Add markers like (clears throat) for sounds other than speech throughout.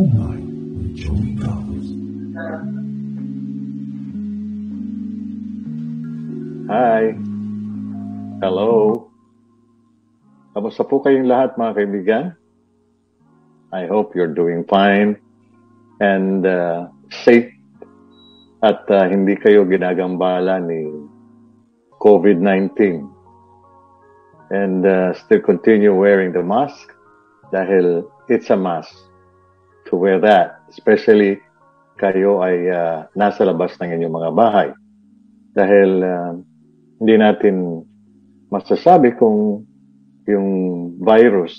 Online with Joey Gomez. Hi. Hello. Kamusta po kayong lahat mga kaibigan? I hope you're doing fine and uh, safe at uh, hindi kayo ginagambala ni COVID-19 and uh, still continue wearing the mask dahil it's a must to wear that especially kayo ay uh, nasa labas ng inyong mga bahay dahil uh, hindi natin masasabi kung yung virus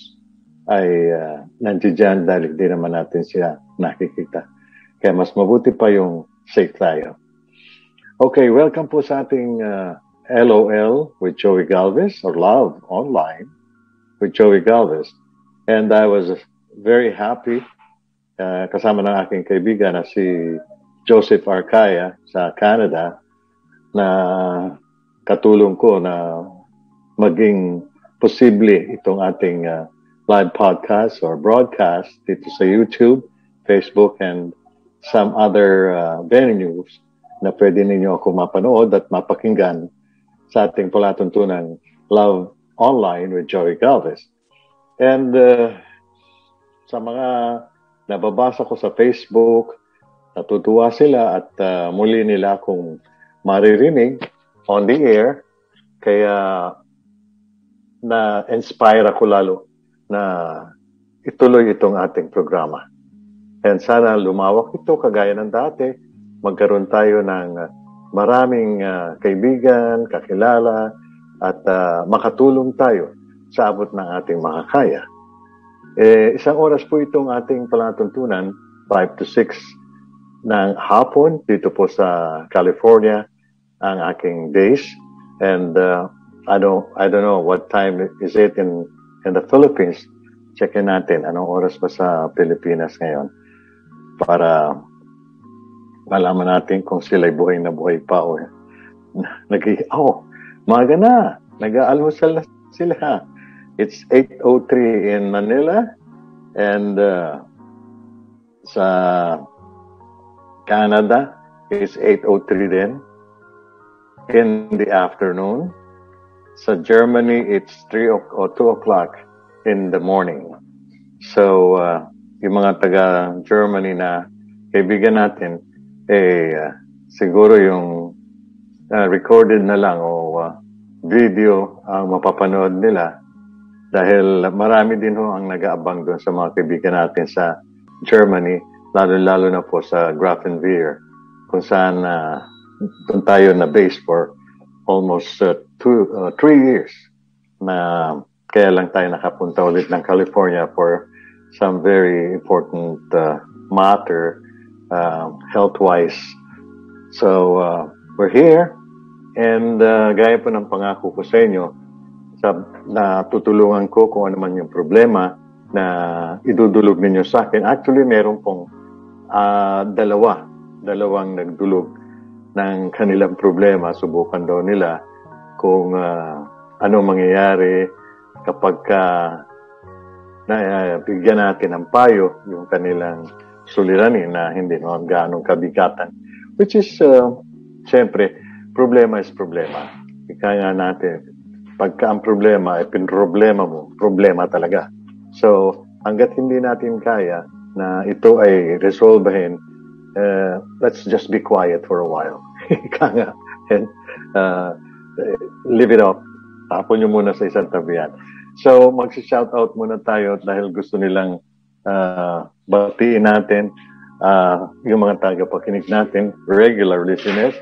ay uh, nandiyan dahil hindi naman natin siya nakikita. Kaya mas mabuti pa yung safe tayo. Okay, welcome po sa ating uh, LOL with Joey Galvez or Love Online with Joey Galvez. And I was very happy uh, kasama ng aking kaibigan na si Joseph Arcaya sa Canada na katulong ko na maging posible itong ating uh, live podcast or broadcast dito sa YouTube, Facebook, and some other uh, venues na pwede ninyo ako mapanood at mapakinggan sa ating palatuntunang Love Online with Joey Galvez. And uh, sa mga nababasa ko sa Facebook, natutuwa sila at uh, muli nila akong maririnig on the air. Kaya na-inspire ako lalo na ituloy itong ating programa. And sana lumawak ito kagaya ng dati. Magkaroon tayo ng maraming uh, kaibigan, kakilala, at uh, makatulong tayo sa abot ng ating makakaya. Eh, isang oras po itong ating palatuntunan, 5 to 6 ng hapon dito po sa California ang aking days. And uh, I don't I don't know what time is it in in the Philippines. Checkin natin anong oras ba sa Pilipinas ngayon para malaman natin kung sila buhay na buhay pa o (laughs) nag oh, maga na. Nag-aalmusal na sila. It's 8.03 in Manila and uh, sa Canada is 8.03 din in the afternoon. Sa Germany, it's 3 or 2 o'clock in the morning. So, uh, yung mga taga Germany na kaibigan natin, eh, uh, siguro yung uh, recorded na lang o uh, video ang mapapanood nila dahil marami din ho ang nag-aabang doon sa mga kaibigan natin sa Germany, lalo-lalo na po sa Grafenwehr, kung saan uh, doon tayo na base for almost uh, two, uh, three years na kaya lang tayo nakapunta ulit ng California for some very important uh, matter uh, health-wise. So, uh, we're here and uh, gaya po ng pangako ko sa inyo, na tutulungan ko kung ano man yung problema na idudulog ninyo sa akin. Actually, meron pong uh, dalawa, dalawang nagdulog ng kanilang problema, subukan daw nila kung uh, ano mangyayari kapag ka na, uh, bigyan natin ng payo yung kanilang suliranin na hindi naman ganong kabigatan. Which is, uh, siyempre, problema is problema. Ika nga natin, pagka ang problema ay pinroblema mo, problema talaga. So, hanggat hindi natin kaya na ito ay resolvehin uh, let's just be quiet for a while. (laughs) Ika nga. And, uh, live it up. Tapon nyo muna sa isang tabihan. So, mag-shout out muna tayo dahil gusto nilang uh, batiin natin uh, yung mga tagapakinig natin, regular listeners,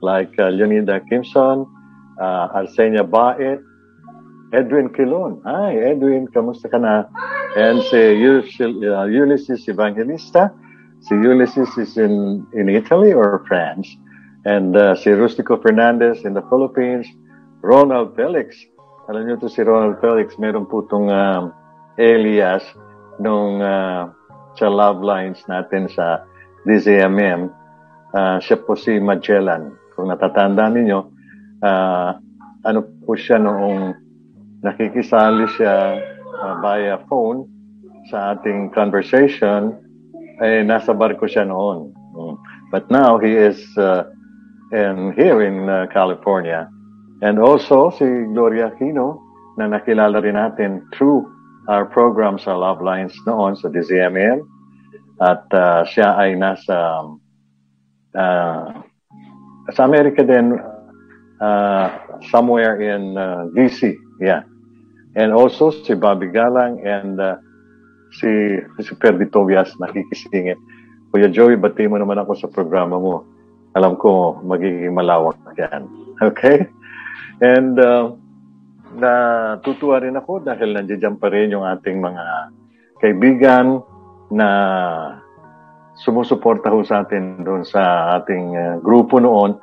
like uh, Leonida Kimson, uh, Arsenia Baet, Edwin Kilon. Hi, Edwin, kamusta ka na? And si Ulysses Evangelista, Si Ulysses is in, in Italy or France. And uh, si Rustico Fernandez in the Philippines. Ronald Felix. Alam niyo to si Ronald Felix, meron po itong uh, alias nung uh, sa love lines natin sa DZMM. Uh, siya po si Magellan. Kung natatanda ninyo, uh, ano po siya noong nakikisali siya uh, via phone sa ating conversation eh, nasa barko siya noon. Mm. But now he is uh, in, here in uh, California. And also si Gloria Aquino na nakilala rin natin through our program sa Love Lines noon sa DZMM. At uh, siya ay nasa uh, sa Amerika din uh, somewhere in uh, DC. Yeah. And also si Bobby Galang and uh, si, si Perdi Tobias nakikisingit. Kuya Joey, bati mo naman ako sa programa mo. Alam ko, magiging malawak yan. (laughs) Okay? And uh, natutuwa rin ako dahil nandiyan pa rin yung ating mga kaibigan na sumusuporta ho sa atin doon sa ating uh, grupo noon.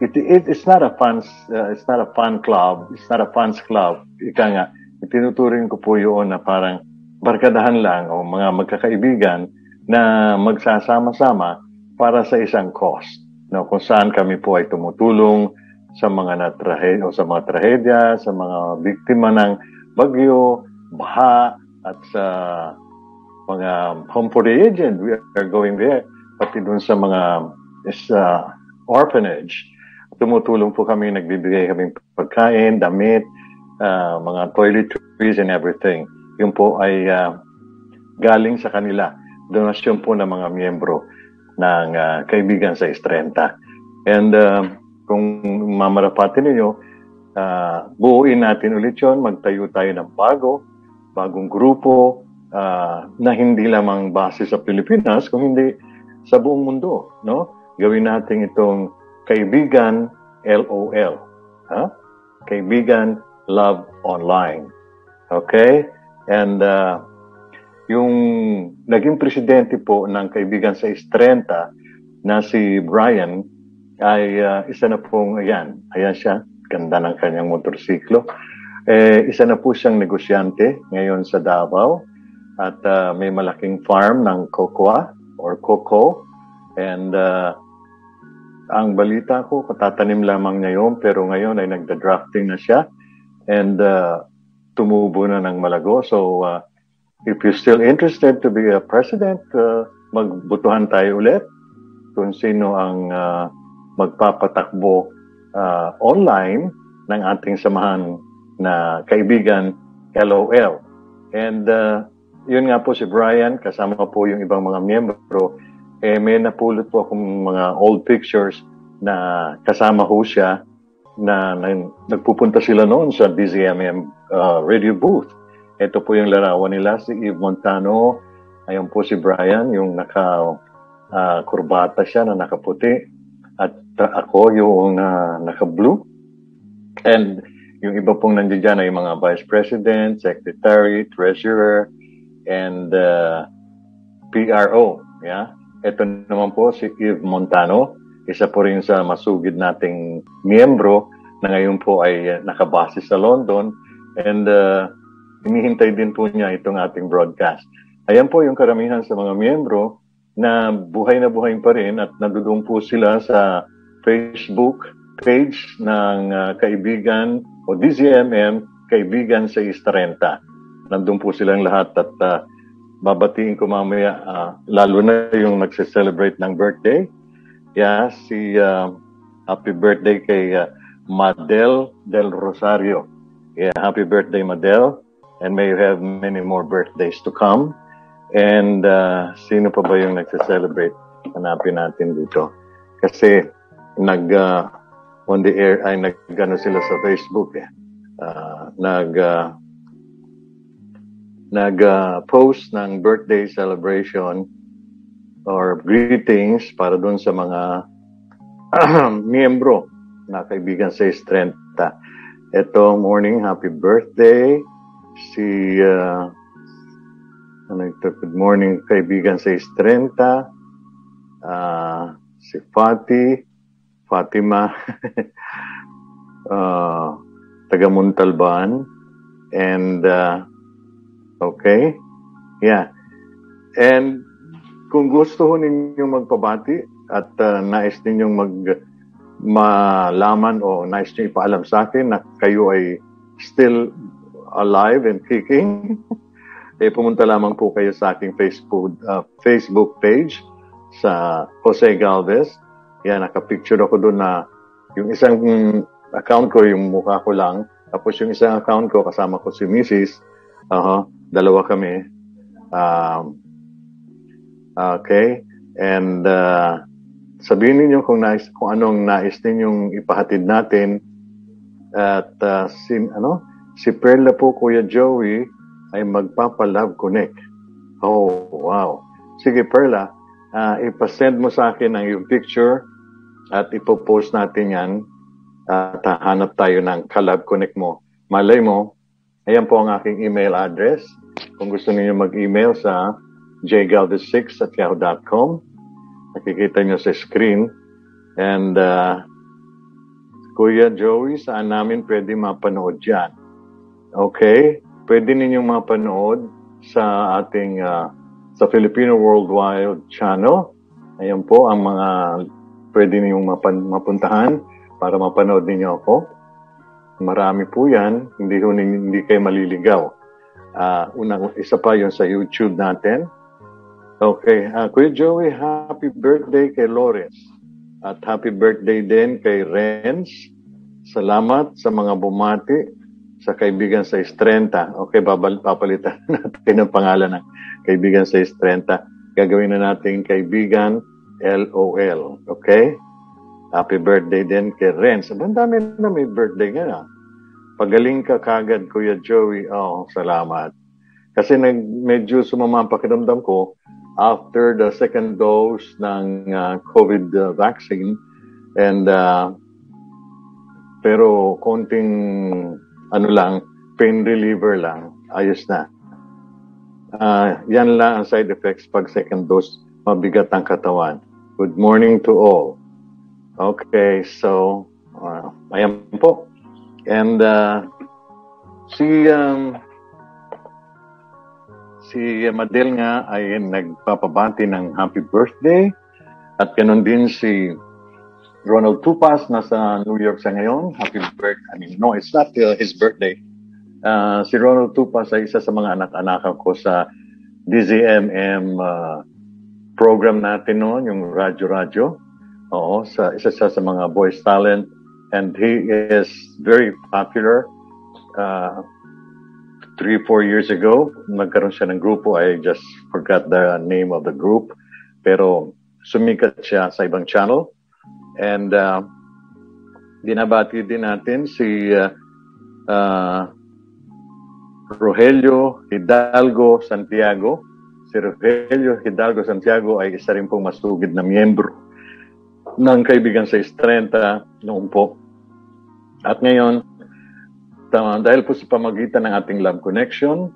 It, it, it's not a fans uh, it's not a fun club. It's not a fans club. Ika nga, itinuturing ko po yun na parang barkadahan lang o mga magkakaibigan na magsasama-sama para sa isang cause. No, kung saan kami po ay tumutulong sa mga natrahe o sa mga trahedya, sa mga biktima ng bagyo, baha, at sa mga home for the aged. We are going there. Pati dun sa mga sa orphanage. Tumutulong po kami, nagbibigay kami pagkain, damit, uh, mga toiletries and everything. Yun po ay uh, galing sa kanila. Donasyon po ng mga miyembro ng uh, kaibigan sa Estrenta. And uh, kung mamarapatin ninyo, uh, buuin natin ulit yun, magtayo tayo ng bago, bagong grupo uh, na hindi lamang base sa Pilipinas, kung hindi sa buong mundo. No? Gawin natin itong kaibigan LOL. Ha? Kaibigan Love Online. Okay? And uh, yung naging presidente po ng kaibigan sa Estrenta na si Brian ay uh, isa na pong, ayan, ayan siya, ganda ng kanyang motorsiklo. Eh, isa na po siyang negosyante ngayon sa Davao at uh, may malaking farm ng cocoa or cocoa and uh, ang balita ko katatanim lamang niya yun pero ngayon ay nagda-drafting na siya and uh, tumubo na ng malago so uh, if you're still interested to be a president uh, magbutuhan tayo ulit kung sino ang uh, magpapatakbo uh, online ng ating samahan na kaibigan LOL. And uh, yun nga po si Brian, kasama po yung ibang mga miyembro, eh may napulot po akong mga old pictures na kasama ho siya na, na nagpupunta sila noon sa DZMM uh, radio booth. Ito po yung larawan nila, si Eve Montano, ayun po si Brian, yung naka uh, kurbata siya na nakaputi. At uh, ako yung uh, naka-blue. And yung iba pong nandiyan ay mga vice president, secretary, treasurer, and uh, PRO. Yeah? Ito naman po si Eve Montano, isa po rin sa masugid nating miyembro na ngayon po ay nakabase sa London and uh, hinihintay din po niya itong ating broadcast. Ayan po yung karamihan sa mga miyembro na buhay na buhay pa rin at nadudong po sila sa Facebook page ng uh, kaibigan o DZMM, kaibigan sa Istarenta. Nandun po silang lahat at uh, babatiin ko mamaya, uh, lalo na yung nagse-celebrate ng birthday. Yeah, si uh, happy birthday kay uh, Madel del Rosario. Yeah, happy birthday Madel and may you have many more birthdays to come. And uh, sino pa ba yung nagse-celebrate? Hanapin natin dito. Kasi nag uh, on the air ay nagano sila sa Facebook eh. Uh, nag uh, nag uh, ng birthday celebration or greetings para doon sa mga (clears throat) miyembro na kaibigan sa Estrenta. Ito morning, happy birthday. Si uh, ano ito, good morning kaibigan sa Estrenta, uh, si Fati, Fatima, (laughs) uh, taga Muntalban, and uh, okay, yeah. And kung gusto ho ninyong magpabati at uh, nais ninyong mag malaman o nais niyo ipaalam sa akin na kayo ay still alive and kicking, (laughs) eh pumunta lamang po kayo sa aking Facebook, uh, Facebook page sa Jose Galvez. Yan, nakapicture ako doon na yung isang account ko, yung mukha ko lang. Tapos yung isang account ko, kasama ko si Mrs. Uh-huh, dalawa kami. Um, okay. And uh, sabihin niyo kung, nais, kung anong nais ninyong ipahatid natin. At uh, si, ano, si Perla po, Kuya Joey, ay magpapa-love connect. Oh, wow. Sige, Perla, uh, ipasend mo sa akin ang yung picture at ipopost natin yan at uh, hanap tayo ng Kalab Connect mo. Malay mo, ayan po ang aking email address. Kung gusto niyo mag-email sa jgalvez6 at yahoo.com, nakikita niyo sa screen. And uh, Kuya Joey, saan namin pwede mapanood yan? Okay? pwede ninyong mapanood sa ating uh, sa Filipino Worldwide Channel. Ayan po ang mga pwede ninyong mapan- mapuntahan para mapanood ninyo ako. Marami po yan. Hindi, hindi kayo maliligaw. Uh, unang, isa pa yon sa YouTube natin. Okay. Uh, Kuya Joey, happy birthday kay Lawrence. At happy birthday din kay Renz. Salamat sa mga bumati sa kaibigan sa 30. Okay, babal, papalitan (laughs) natin ang pangalan ng kaibigan sa 30. Gagawin na natin kaibigan LOL. Okay? Happy birthday din kay Renz. Ang dami na may birthday nga. Pagaling ka kagad, Kuya Joey. Oh, salamat. Kasi nag, medyo sumama ang pakiramdam ko after the second dose ng uh, COVID uh, vaccine. And, uh, pero konting ano lang, pain reliever lang, ayos na. Uh, yan lang ang side effects pag second dose, mabigat ang katawan. Good morning to all. Okay, so, uh, ayan po. And uh, si um, si Madel nga ay nagpapabati ng happy birthday at ganun din si Ronald Tupas, nasa New York sa ngayon. Happy birthday. I mean, no, it's not uh, his birthday. Uh, si Ronald Tupas ay isa sa mga anak-anak ko sa DZMM uh, program natin noon, yung Radyo Radyo. Oo, sa, isa sa, sa mga voice talent. And he is very popular. Uh, three, four years ago, nagkaroon siya ng grupo. I just forgot the name of the group. Pero sumikat siya sa ibang channel And uh, dinabati din natin si uh, uh, Rogelio Hidalgo Santiago. Si Rogelio Hidalgo Santiago ay isa rin pong masugid na miyembro ng Kaibigan sa 30 noon po. At ngayon, tama, dahil po sa pamagitan ng ating Love Connection,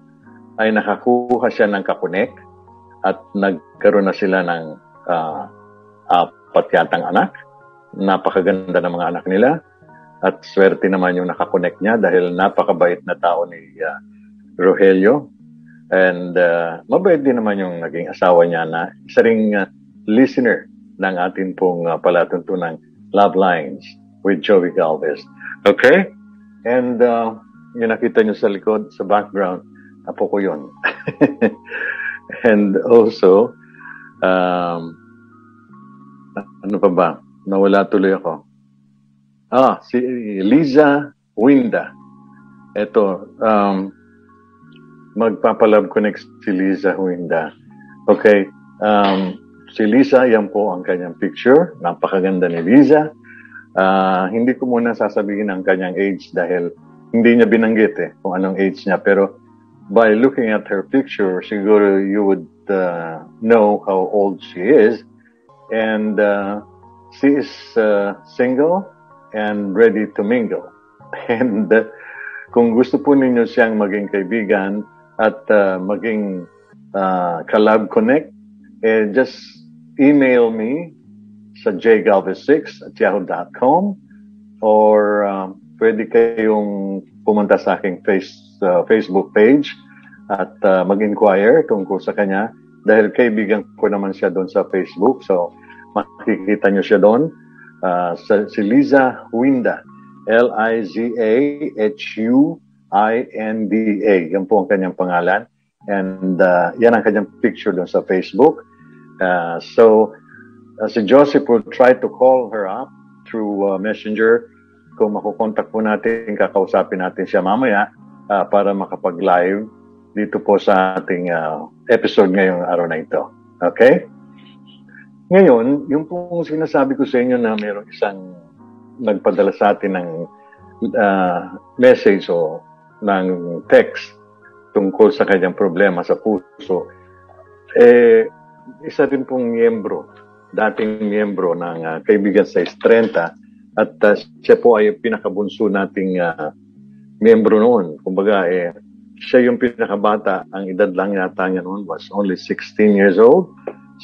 ay nakakuha siya ng kakonek at nagkaroon na sila ng uh, apat yatang anak napakaganda ng mga anak nila at swerte naman yung nakakonect niya dahil napakabait na tao ni uh, Rogelio and uh, mabait din naman yung naging asawa niya na isa ring uh, listener ng atin pong uh, palatuntunang Love Lines with Joey Galvez. Okay? And uh, yung nakita nyo sa likod, sa background, apo ko yun. (laughs) and also, um, ano pa ba? Nawala tuloy ako. Ah, si Liza Winda. Ito, um, magpapalab connect si Liza Winda. Okay, um, si Liza, yan po ang kanyang picture. Napakaganda ni Liza. Uh, hindi ko muna sasabihin ang kanyang age dahil hindi niya binanggit eh kung anong age niya. Pero by looking at her picture, siguro you would uh, know how old she is. And uh, she is uh, single and ready to mingle. (laughs) And uh, kung gusto po ninyo siyang maging kaibigan at uh, maging uh, Kalab Connect, eh, just email me sa jgalvez6 at yahoo.com or uh, pwede kayong pumunta sa aking face, uh, Facebook page at uh, mag-inquire tungkol sa kanya dahil kaibigan ko naman siya doon sa Facebook. So, Makikita nyo siya doon. Uh, si Liza Winda. L-I-Z-A-H-U-I-N-D-A. Yan po ang kanyang pangalan. And uh, yan ang kanyang picture doon sa Facebook. Uh, so, uh, si Joseph will try to call her up through uh, Messenger. Kung makukontak po natin, kakausapin natin siya mamaya uh, para makapag-live dito po sa ating uh, episode ngayong araw na ito. Okay? Ngayon, yung pong sinasabi ko sa inyo na mayroong isang nagpadala sa atin ng uh, message o ng text tungkol sa kanyang problema sa puso, eh, isa din pong miyembro, dating miyembro ng uh, Kaibigan sa 30 at uh, siya po ay pinakabunso nating uh, miyembro noon. Kumbaga, eh, siya yung pinakabata. Ang edad lang yata niya noon was only 16 years old.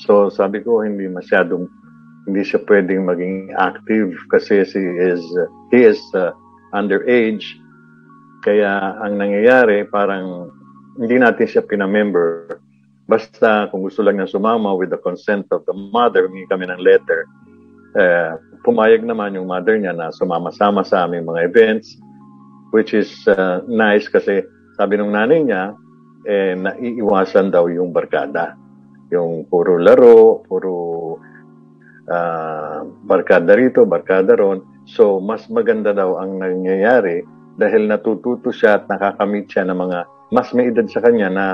So sabi ko, hindi masyadong, hindi siya pwedeng maging active kasi si is, uh, he is uh, underage. Kaya ang nangyayari, parang hindi natin siya pinamember. Basta kung gusto lang niya sumama with the consent of the mother, humingi kami ng letter. Eh, pumayag naman yung mother niya na sumama-sama sa aming mga events, which is uh, nice kasi sabi ng nanay niya, eh, naiiwasan daw yung barkada. Yung puro laro, puro uh, barkada rito, barkada ron. So, mas maganda daw ang nangyayari dahil natututo siya at nakakamit siya ng mga mas may edad sa kanya na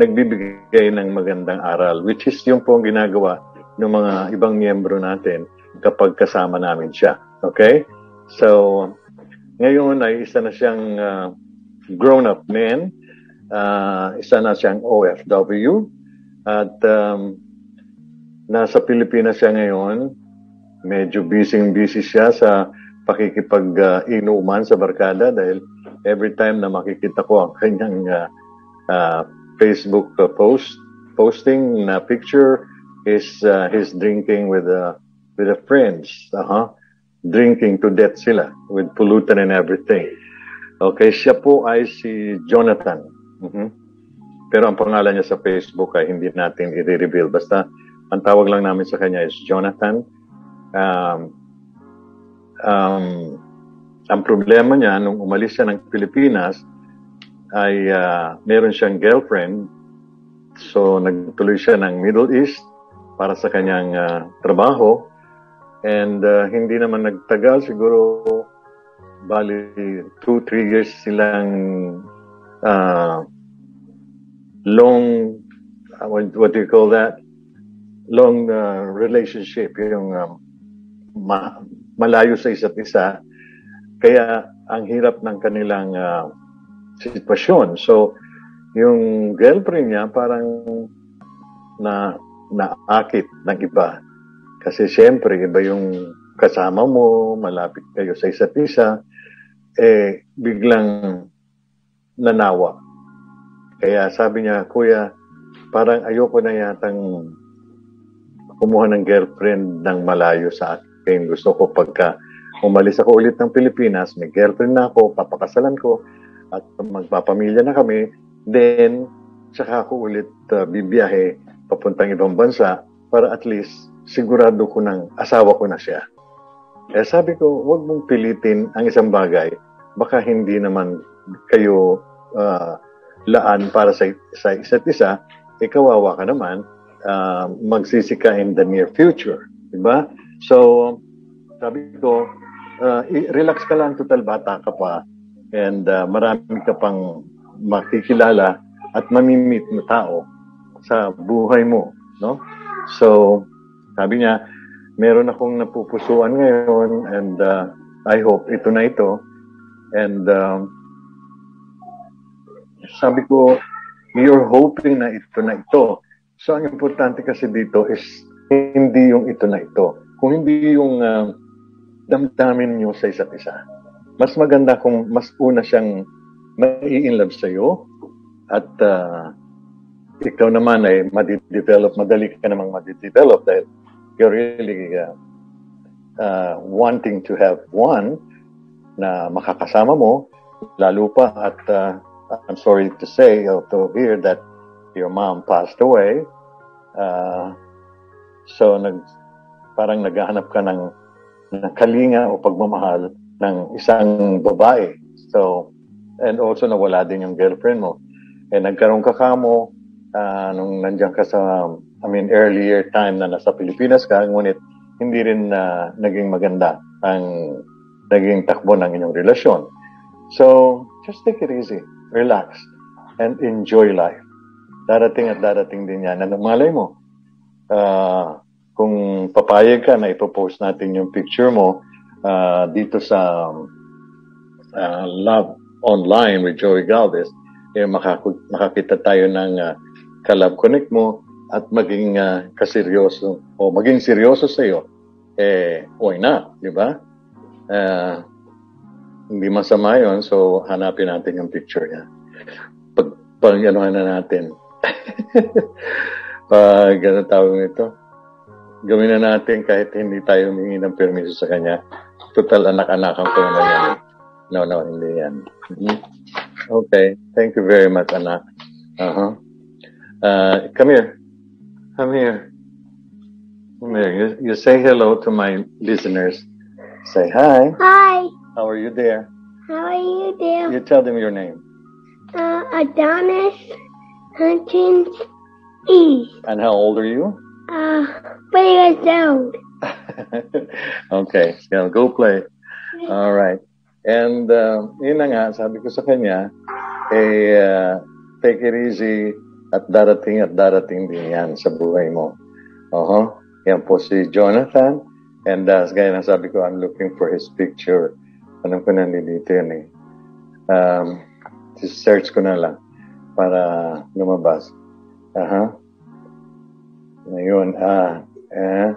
nagbibigay ng magandang aral, which is yung pong ginagawa ng mga ibang miyembro natin kapag kasama namin siya. Okay? So, ngayon ay isa na siyang uh, grown-up man, uh, isa na siyang OFW, at um, nasa Pilipinas siya ngayon. Medyo busy-busy siya sa pakikipag-inuman sa barkada dahil every time na makikita ko ang kanyang uh, uh, Facebook uh, post posting na picture is uh, his drinking with uh, with the friends uh-huh. drinking to death sila with pollutant and everything okay siya po ay si Jonathan uh-huh. pero ang pangalan niya sa Facebook ay hindi natin i-reveal basta ang tawag lang namin sa kanya is Jonathan um, um, ang problema niya, nung umalis siya ng Pilipinas, ay uh, meron siyang girlfriend. So, nagtuloy siya ng Middle East para sa kanyang uh, trabaho. And uh, hindi naman nagtagal, siguro bali two, three years silang uh, long, what, what do you call that? Long uh, relationship, yung um, ma- malayo sa isa't isa kaya ang hirap ng kanilang uh, sitwasyon. So, yung girlfriend niya parang na naakit ng iba. Kasi siyempre, iba yung kasama mo, malapit kayo sa isa't isa, eh, biglang nanawa. Kaya sabi niya, Kuya, parang ayoko na yatang kumuha ng girlfriend ng malayo sa akin. Gusto ko pagka umalis ako ulit ng Pilipinas, may girlfriend na ako, papakasalan ko, at magpapamilya na kami, then, saka ako ulit uh, bibiyahe papuntang ibang bansa para at least sigurado ko ng asawa ko na siya. Eh sabi ko, huwag mong pilitin ang isang bagay. Baka hindi naman kayo uh, laan para sa, sa isa't isa, eh kawawa ka naman, uh, magsisi ka in the near future. Diba? So, sabi ko, uh, relax ka lang, total bata ka pa. And uh, marami ka pang makikilala at mamimit mo tao sa buhay mo. No? So, sabi niya, meron akong napupusuan ngayon and uh, I hope ito na ito. And um, sabi ko, you're hoping na ito na ito. So, ang importante kasi dito is hindi yung ito na ito. Kung hindi yung uh, damdamin niyo sa isa't isa. Mas maganda kung mas una siyang mai-inlove sa iyo at uh, ikaw naman ay madi-develop, madali ka namang madi-develop dahil you're really uh, uh, wanting to have one na makakasama mo, lalo pa at uh, I'm sorry to say or to hear that your mom passed away. Uh, so nag parang naghahanap ka ng ng kalinga o pagmamahal ng isang babae. So, and also nawala din yung girlfriend mo. Eh, nagkaroon ka kamo uh, nung nandiyan ka sa, I mean, earlier time na nasa Pilipinas ka, ngunit hindi rin uh, naging maganda ang naging takbo ng inyong relasyon. So, just take it easy, relax, and enjoy life. Darating at darating din yan. Ano malay mo? Uh, kung papayag ka na ipopost natin yung picture mo uh, dito sa uh, Love Online with Joey Galvez, eh, makak- makakita tayo ng uh, Kalab Connect mo at maging uh, kaseryoso o maging seryoso sa iyo, eh, why not? Di ba? Uh, hindi masama yon so hanapin natin yung picture niya. Pag, pag ano na natin. (laughs) pag ano tawag nito, gawin na natin kahit hindi tayo humingi ng permiso sa kanya. Total anak-anakan ko na yan. No, no, hindi yan. Mm-hmm. Okay. Thank you very much, anak. Uh-huh. Uh, come here. Come here. Come here. You, you say hello to my listeners. Say hi. Hi. How are you there? How are you there? You tell them your name. Uh, Adonis Huntington E. And how old are you? Uh, three years old. (laughs) okay, so go play. All right. And uh, yun na nga, sabi ko sa kanya, eh, uh, take it easy at darating at darating din yan sa buhay mo. Uh-huh. Yan po si Jonathan. And uh, gaya na sabi ko, I'm looking for his picture. Anong ko nandito yun eh. Um, search ko na lang para lumabas. Aha. Uh-huh. Ngayon, ah, eh,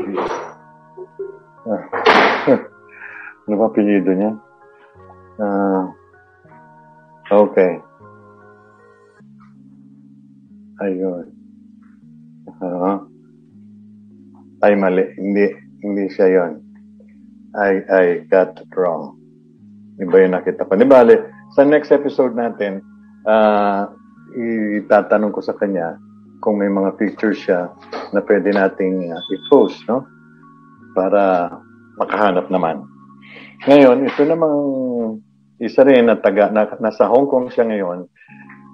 (laughs) ano ba apelido niya? Ah, okay. Ayun. Uh, ay, mali. Hindi, hindi siya yon. I, I got it wrong. Iba yung nakita ko. Di bale, sa next episode natin, uh, itatanong ko sa kanya kung may mga pictures siya na pwede nating uh, i-post, no? Para makahanap naman. Ngayon, ito namang isa rin na taga, na, nasa Hong Kong siya ngayon,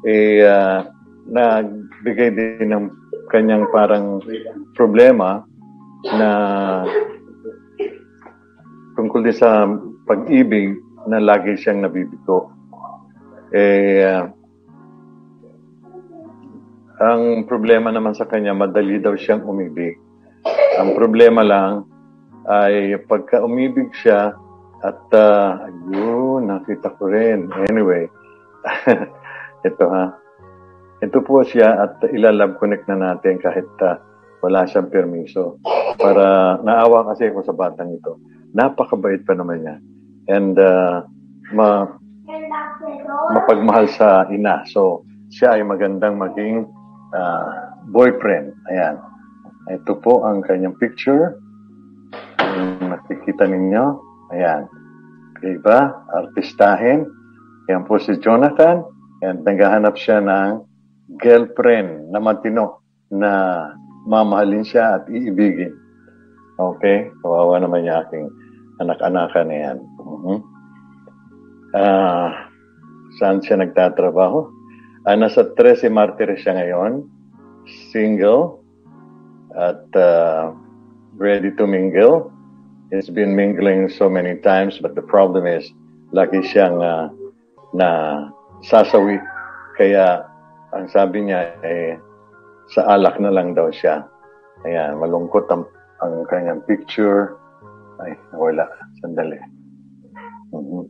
eh, uh, nagbigay din ng kanyang parang problema na tungkol din sa pag-ibig na lagi siyang nabibito. Eh, uh, ang problema naman sa kanya, madali daw siyang umibig. Ang problema lang ay pagka umibig siya at uh, ayun, nakita ko rin. Anyway, (laughs) ito ha. Ito po siya at ilalab connect na natin kahit uh, wala siyang permiso. Para naawa kasi ako sa batang ito. Napakabait pa naman niya. And uh, ma mapagmahal sa ina. So, siya ay magandang maging uh, boyfriend. Ayan. Ito po ang kanyang picture. Ang nakikita ninyo. Ayan. Diba? Artistahin. Ayan po si Jonathan. And naghahanap siya ng girlfriend na matino na mamahalin siya at iibigin. Okay? Kawawa naman niya aking anak-anakan na yan. Uh-huh. Uh, saan siya nagtatrabaho? Uh, nasa 13 Martires siya ngayon. Single. At uh, ready to mingle. He's been mingling so many times but the problem is lagi siyang uh, na sasawi. Kaya ang sabi niya eh sa alak na lang daw siya. Ayan, malungkot ang, ang kanyang picture. Ay, wala. Sandali. Mm-hmm.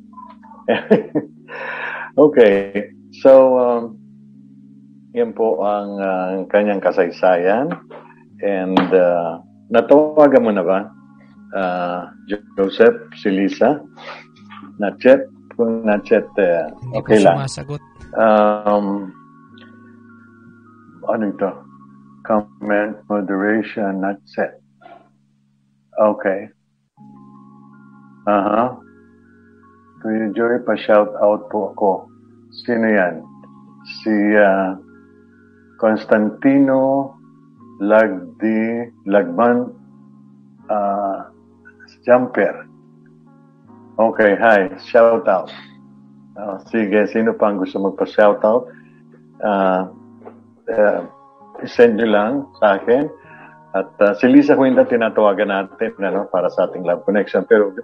(laughs) okay. So, um, yan po ang uh, kanyang kasaysayan. And uh, natawagan mo na ba? Uh, Joseph, si Lisa? Nachet? Kung nachet, uh, okay lang. sumasagot. Um, ano ito? Comment, moderation, not set. Okay. Aha. Uh-huh. Kuya Joy, pa-shout out po ako. Sino yan? Si uh, Constantino Lagdi Lagman uh, Jumper. Okay, hi. Shout out. Uh, sige, sino pa ang gusto magpa-shout out? uh, uh, send nyo lang sa akin. At uh, si Lisa Huinda tinatawagan natin ano, para sa ating love connection. Pero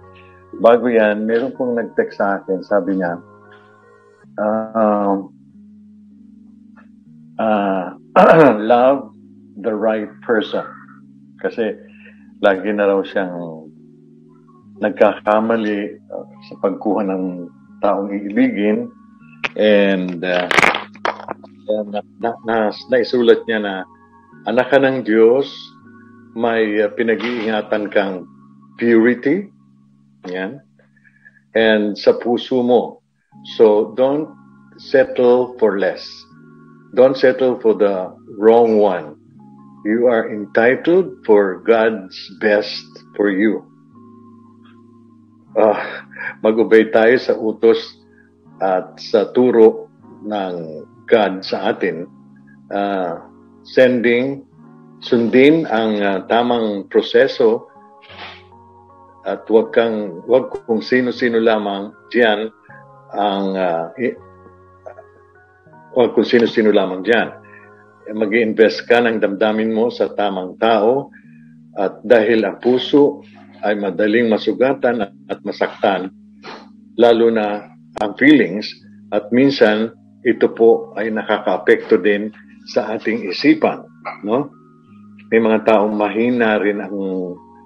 bago yan, meron pong nag-text sa akin. Sabi niya, uh, uh, (clears throat) love the right person. Kasi lagi na raw siyang nagkakamali uh, sa pagkuha ng taong iibigin and uh, na, na, na, naisulat niya na anak ka ng Diyos, may uh, pinag-iingatan kang purity, yan, and sa puso mo. So, don't settle for less. Don't settle for the wrong one. You are entitled for God's best for you. Uh, mag-obey tayo sa utos at sa turo ng God sa atin. Uh, sending, sundin ang uh, tamang proseso at wag kang wag kung sino-sino lamang diyan ang uh, wag kung sino-sino lamang diyan mag invest ka ng damdamin mo sa tamang tao at dahil ang puso ay madaling masugatan at masaktan, lalo na ang feelings at minsan ito po ay nakakaapekto din sa ating isipan, no? May mga taong mahina rin ang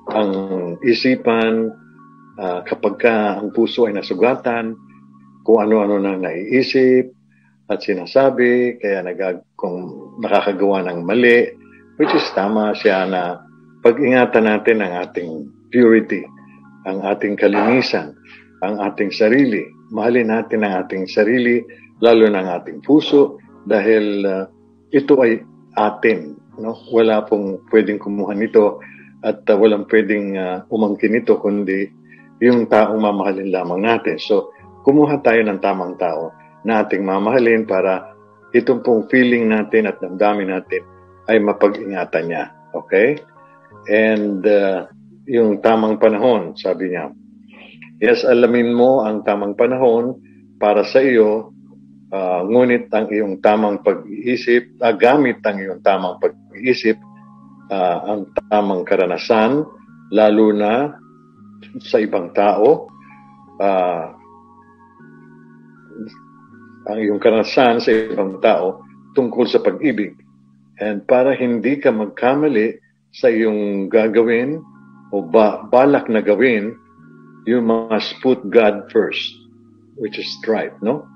ang isipan uh, kapag ka ang puso ay nasugatan, kung ano-ano na naiisip, at sinasabi, kaya nagag kung nakakagawa ng mali, which is tama siya na pag-ingatan natin ang ating purity, ang ating kalinisan, ang ating sarili. Mahalin natin ang ating sarili, lalo ng ating puso, dahil uh, ito ay atin. No? Wala pong pwedeng kumuha nito at uh, walang pwedeng uh, umangkin nito, kundi yung taong mamahalin lamang natin. So, kumuha tayo ng tamang tao na ating mamahalin para itong pong feeling natin at damdamin natin ay mapag-ingatan niya. Okay? And uh, yung tamang panahon, sabi niya, yes, alamin mo ang tamang panahon para sa iyo, uh, ngunit ang iyong tamang pag-iisip, uh, gamit ang iyong tamang pag-iisip, uh, ang tamang karanasan, lalo na sa ibang tao, uh, ang iyong karanasan sa ibang tao tungkol sa pag-ibig. And para hindi ka magkamali sa iyong gagawin o ba, balak na gawin, you must put God first, which is right, no?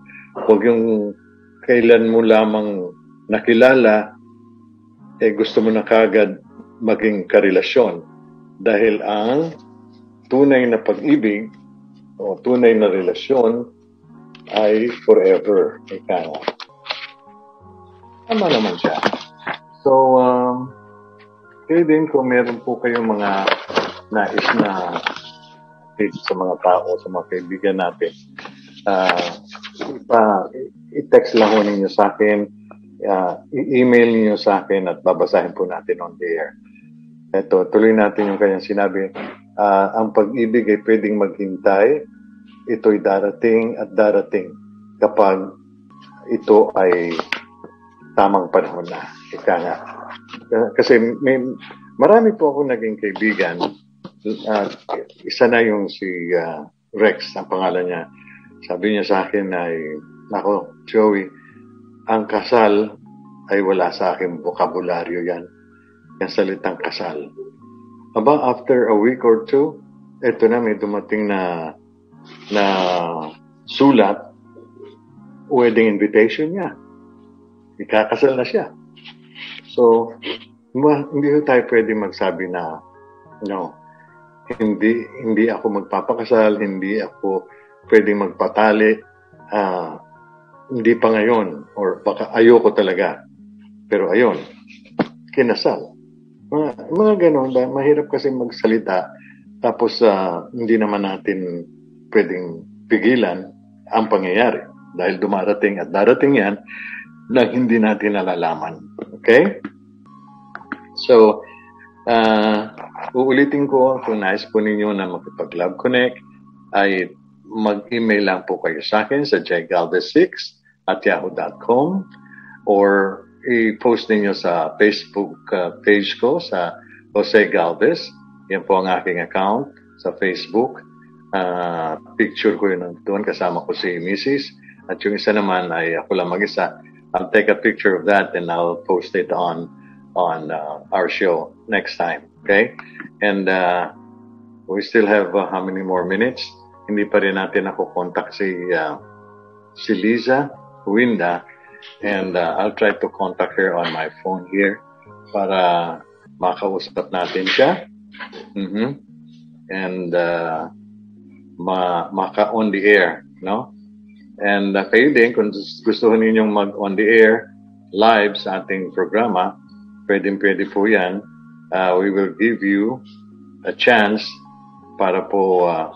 Huwag yung kailan mo lamang nakilala, eh gusto mo na kagad maging karelasyon. Dahil ang tunay na pag-ibig o tunay na relasyon ay forever. Ika nga. Tama naman siya. So, um, kayo din kung meron po kayong mga nais na sa mga tao, sa mga kaibigan natin, uh, ipa, i-text lang ho ninyo sa akin, uh, i-email niyo sa akin at babasahin po natin on the air. Ito, tuloy natin yung kanyang sinabi. Uh, ang pag-ibig ay pwedeng maghintay ito'y darating at darating kapag ito ay tamang panahon na. Ika nga. Kasi may, marami po ako naging kaibigan. Uh, isa na yung si uh, Rex, ang pangalan niya. Sabi niya sa akin ay, Nako, Joey, ang kasal ay wala sa akin bokabularyo yan. Yung salitang kasal. Aba, after a week or two, eto na, may dumating na na sulat, wedding invitation niya. Ikakasal na siya. So, hindi tayo pwede magsabi na, no, hindi hindi ako magpapakasal, hindi ako pwedeng magpatali, uh, hindi pa ngayon, or baka ayoko talaga. Pero ayon, kinasal. Mga, mga ganon, mahirap kasi magsalita, tapos uh, hindi naman natin pwedeng pigilan ang pangyayari dahil dumarating at darating yan na hindi natin nalalaman. Okay? So, uh, uulitin ko kung nais po ninyo na makipag-love connect ay mag-email lang po kayo sa akin sa jgalvez6 at yahoo.com or i-post ninyo sa Facebook uh, page ko sa Jose Galvez. Yan po ang aking account sa Facebook. Uh, picture ko yun doon kasama ko si Mrs. At yung isa naman ay ako lang mag-isa. I'll take a picture of that and I'll post it on on uh, our show next time. Okay? And uh, we still have uh, how many more minutes? Hindi pa rin natin ako contact si uh, si Liza Winda and uh, I'll try to contact her on my phone here para makausap natin siya. Mm-hmm. And uh, ma maka on the air, no? And uh, kayo din, kung gusto ninyong mag on the air live sa ating programa, pwedeng pwede po yan. Uh, we will give you a chance para po uh,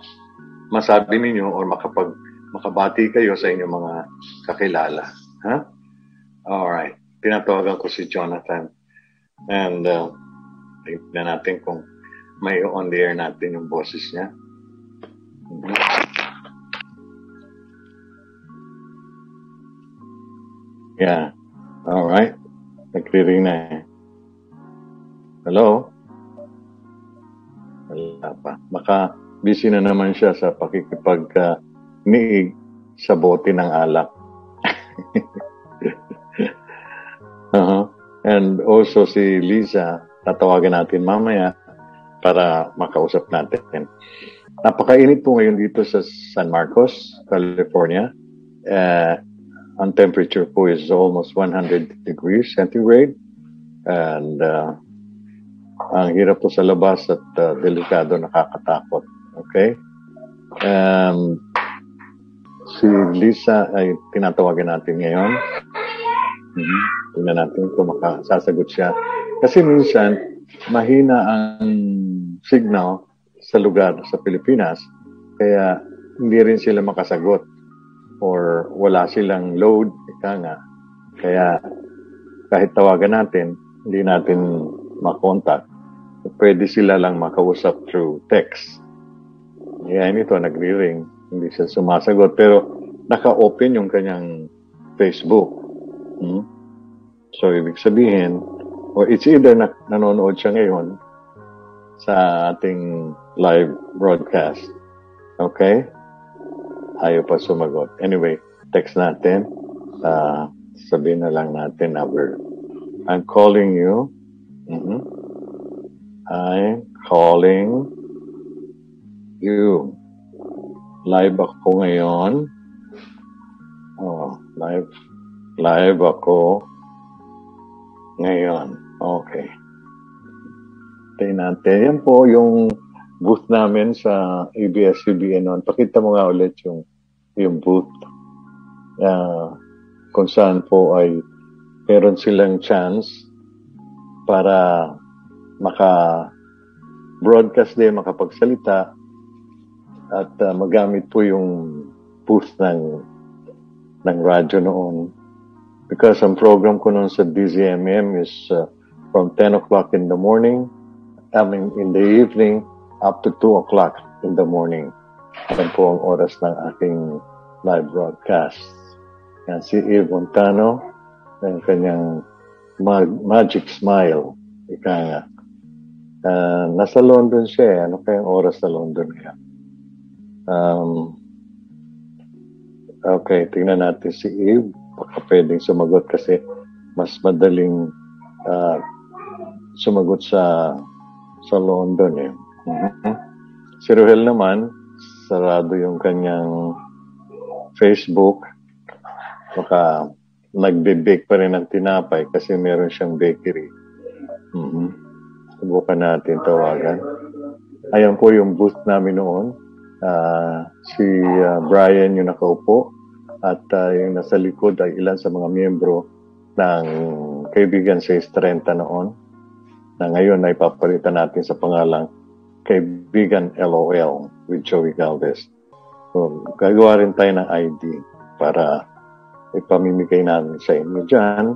masabi ninyo or makapag makabati kayo sa inyong mga kakilala. Ha? Huh? Alright. Tinatawagan ko si Jonathan. And uh, tignan natin kung may on the air natin yung boses niya. Yeah. All right. Nagre-ring na eh. Hello? Wala pa. Baka busy na naman siya sa pakikipag uh, niig sa bote ng alak. (laughs) uh-huh. And also si Lisa, tatawagan natin mamaya para makausap natin. Napakainit po ngayon dito sa San Marcos, California. Uh, ang temperature po is almost 100 degrees centigrade. And uh, ang hirap po sa labas at uh, delikado, nakakatakot. Okay? Um, si Lisa ay tinatawagan natin ngayon. Mm-hmm. Tingnan natin kung makasasagot siya. Kasi minsan, mahina ang signal sa lugar sa Pilipinas, kaya hindi rin sila makasagot or wala silang load, ika nga. Kaya kahit tawagan natin, hindi natin makontak. Pwede sila lang makausap through text. Yan ito, nagre-ring. Hindi siya sumasagot. Pero naka-open yung kanyang Facebook. Hmm? So, ibig sabihin, or it's either na nanonood siya ngayon sa ating live broadcast. Okay? Ayaw pa sumagot. Anyway, text natin. Uh, sabihin na lang natin number. I'm calling you. Mm-hmm. I'm calling you. Live ako ngayon. Oh, live. Live ako ngayon. Okay. Tayo natin. Yan po yung booth namin sa ABS-CBN noon. Pakita mo nga ulit yung yung booth. Uh, kung saan po ay meron silang chance para maka broadcast din, makapagsalita at uh, magamit po yung booth ng ng radyo noon. Because ang program ko noon sa DZMM is uh, from 10 o'clock in the morning, I mean in the evening, up to 2 o'clock in the morning. Yan po ang oras ng aking live broadcast. Yan si Eve Montano, ang kanyang mag- magic smile. Ika nga. Uh, nasa London siya eh. Ano kayang oras sa London kaya? Um, okay, tingnan natin si Eve. Baka pwedeng sumagot kasi mas madaling uh, sumagot sa sa London eh. Mm-hmm. Si Ruhel naman, sarado yung kanyang Facebook. Baka nagbe-bake pa rin ng tinapay kasi meron siyang bakery. Mm-hmm. Subukan natin tawagan. Ayan po yung booth namin noon uh, si uh, Brian yung nakaupo at uh, yung nasa likod ay ilan sa mga miyembro ng kaibigan sa 30 noon na ngayon ay papalitan natin sa pangalang kaibigan LOL with Joey Galvez. So, gagawa rin tayo ng ID para ipamimigay namin sa inyo dyan,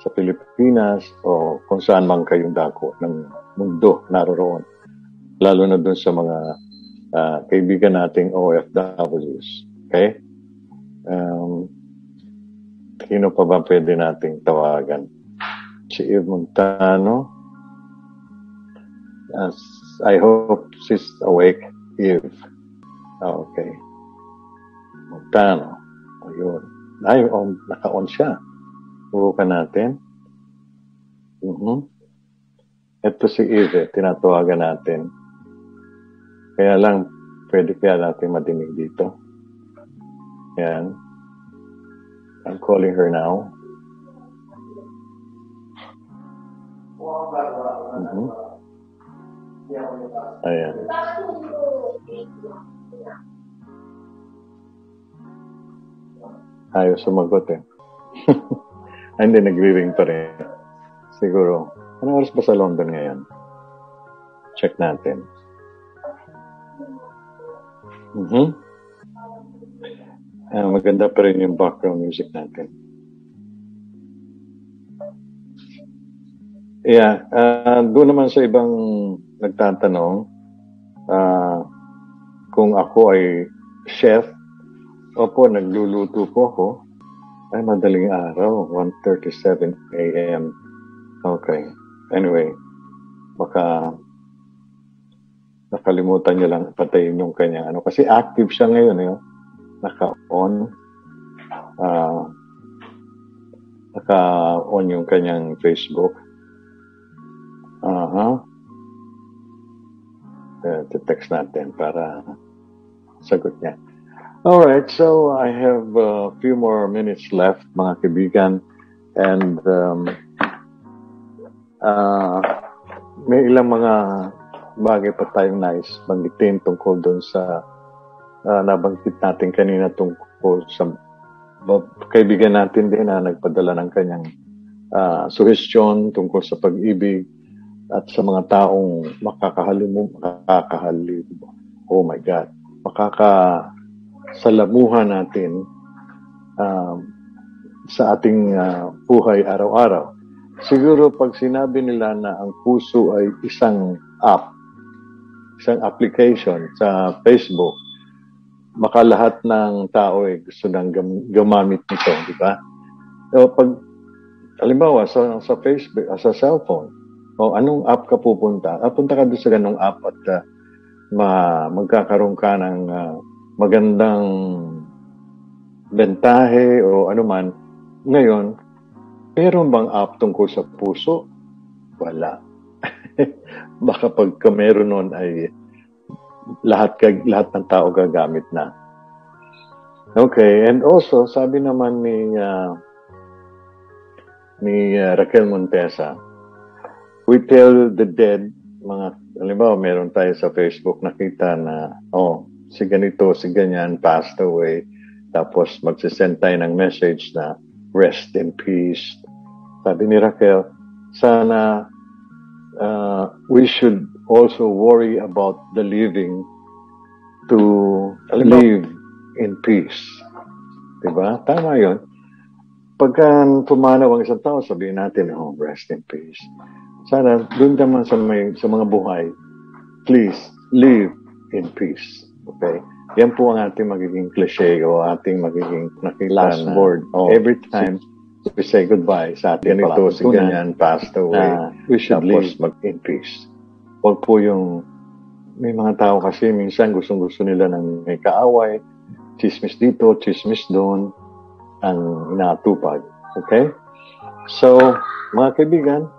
sa Pilipinas, o kung saan man kayong dako ng mundo naroroon. Lalo na doon sa mga uh, kaibigan nating OFWs. Okay? Um, Sino pa ba pwede nating tawagan? Si Eve Montano. As I hope she's awake. Eve. Ah, okay. Montano. Ayun. Ay, on, naka-on siya. Subukan natin. Mhm. Ito si Eve, tinatawagan natin. Kaya lang, pwede kaya natin madinig dito. Yan. I'm calling her now. Mhm. Ayan. Ayaw sumagot eh. (laughs) Hindi, nagre-ring pa rin. Siguro. Ano oras ba sa London ngayon? Check natin. Mhm. Ah, maganda pa rin yung background music natin. Yeah, ah, doon naman sa ibang nagtatanong ah, kung ako ay chef, opo, nagluluto po ako. Ay, madaling araw, 1.37 a.m. Okay. Anyway, baka nakalimutan niya lang patayin yung kanya ano kasi active siya ngayon eh naka-on Ah, naka-on yung kanyang Facebook aha uh text natin para sagot niya Alright, so I have a few more minutes left, mga kaibigan. And um, ah, may ilang mga bagay pa tayong nais banggitin tungkol doon sa ah, nabanggit natin kanina tungkol sa kaibigan natin din na nagpadala ng kanyang ah, suggestion tungkol sa pag-ibig at sa mga taong makakahalimu, makakahalimu, oh my God, makakasalamuhan natin um, sa ating ah, buhay araw-araw. Siguro pag sinabi nila na ang puso ay isang app, isang application sa Facebook, baka lahat ng tao ay gusto nang gam- gumamit nito, di ba? So, pag, halimbawa, sa, sa Facebook, ah, sa cellphone, o anong app ka pupunta? Ah, punta ka doon sa ganong app at ah, ma, magkakaroon ka ng ah, magandang bentahe o anuman. Ngayon, meron bang app tungkol sa puso? Wala. (laughs) Baka pagka meron nun ay lahat, ka- lahat ng tao gagamit na. Okay, and also, sabi naman ni ah, ni ah, Raquel Montesa, we tell the dead, mga, halimbawa, meron tayo sa Facebook nakita na, oh, si ganito, si ganyan, passed away. Tapos magsisend tayo ng message na, rest in peace. Sabi ni Raquel, sana uh, we should also worry about the living to live in peace. Diba? Tama yun. Pagka pumanaw ang isang tao, sabihin natin, oh, rest in peace. Sana, doon naman sa, may, sa mga buhay, please, live in peace. Okay? Yan po ang ating magiging cliche o ating magiging nakita Last na word. Oh. every time we say goodbye sa atin Yan pala, ito, si ganyan, passed away. Na we should Tapos live. mag in peace. Huwag po yung may mga tao kasi minsan gustong gusto nila ng may kaaway, chismis dito, chismis doon, ang inaatupag. Okay? So, mga kaibigan,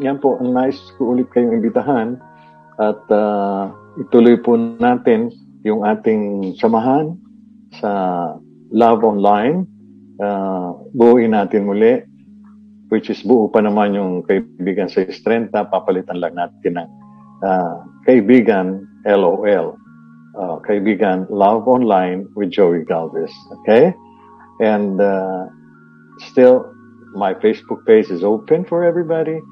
yan po, ang nice ko ulit kayong imbitahan at ah, ituloy po natin yung ating samahan sa Love Online. Ah, buuin natin muli which is buo pa naman yung kaibigan sa 30, papalitan lang natin ng ah, kaibigan LOL. Ah, kaibigan Love Online with Joey Galvez. Okay? And uh, still, my Facebook page is open for everybody.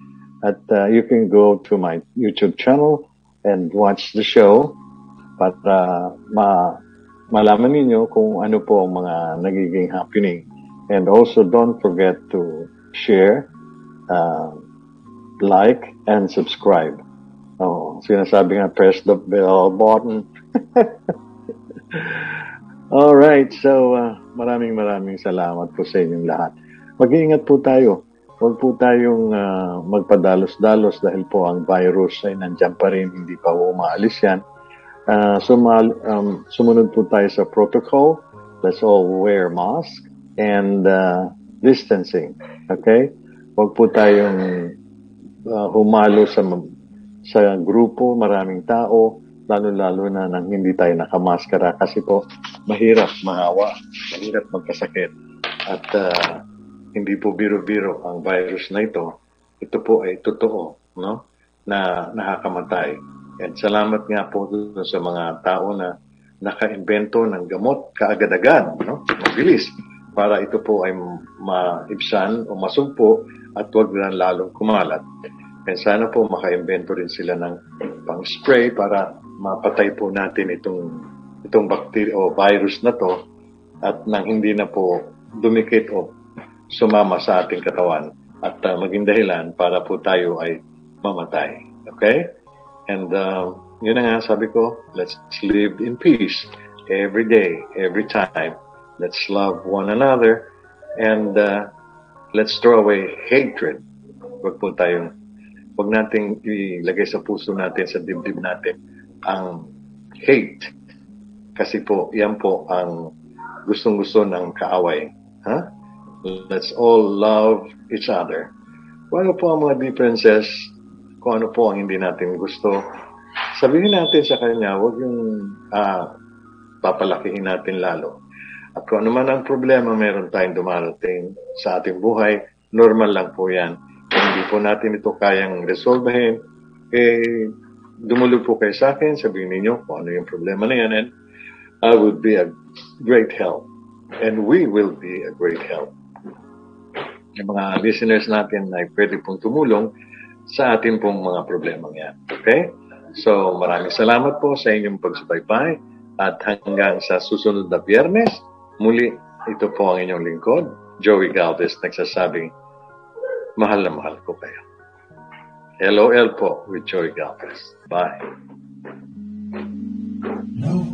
At uh, you can go to my YouTube channel and watch the show para ma malaman ninyo kung ano po ang mga nagiging happening. And also, don't forget to share, uh, like, and subscribe. Oh, sinasabi nga, press the bell button. (laughs) All right. So, uh, maraming maraming salamat po sa inyong lahat. mag-iingat po tayo. Huwag po tayong ah, magpadalos-dalos dahil po ang virus ay nandiyan pa rin, hindi pa umaalis yan. Ah, sumal, um, sumunod po tayo sa protocol. Let's all wear mask and uh, distancing. Okay? Huwag po tayong uh, humalo sa sa grupo, maraming tao, lalo-lalo na nang hindi tayo nakamaskara kasi po mahirap mahawa, mahirap magkasakit. At uh, hindi po biro-biro ang virus na ito. Ito po ay totoo, no? Na nakakamatay. And salamat nga po sa mga tao na nakaimbento ng gamot kaagad-agad, no? Mabilis para ito po ay maibsan o masugpo at huwag na lalong kumalat. And sana po makaimbento rin sila ng pang-spray para mapatay po natin itong itong bacteria o virus na to at nang hindi na po dumikit o sumama sa ating katawan at uh, maging dahilan para po tayo ay mamatay. Okay? And uh, yun na nga sabi ko, let's live in peace every day, every time. Let's love one another and uh, let's throw away hatred. Huwag po tayong, huwag nating ilagay sa puso natin, sa dibdib natin, ang hate. Kasi po, yan po ang gustong-gusto ng kaaway. Ha? Huh? Let's all love each other. Kung ano po ang mga differences, kung ano po ang hindi natin gusto, sabihin natin sa kanya, huwag yung ah, papalakihin natin lalo. At kung ano man ang problema meron tayong dumarating sa ating buhay, normal lang po yan. Kung hindi po natin ito kayang resolvehin, eh, dumulog po kayo sa akin, sabihin ninyo kung ano yung problema na yan, and I would be a great help. And we will be a great help yung mga listeners natin ay pwede pong tumulong sa ating pong mga problema yan. Okay? So, maraming salamat po sa inyong pagsubaybay at hanggang sa susunod na biyernes, muli ito po ang inyong lingkod, Joey Galvez, nagsasabing, mahal na mahal ko kayo. LOL po with Joey Galvez. Bye. Love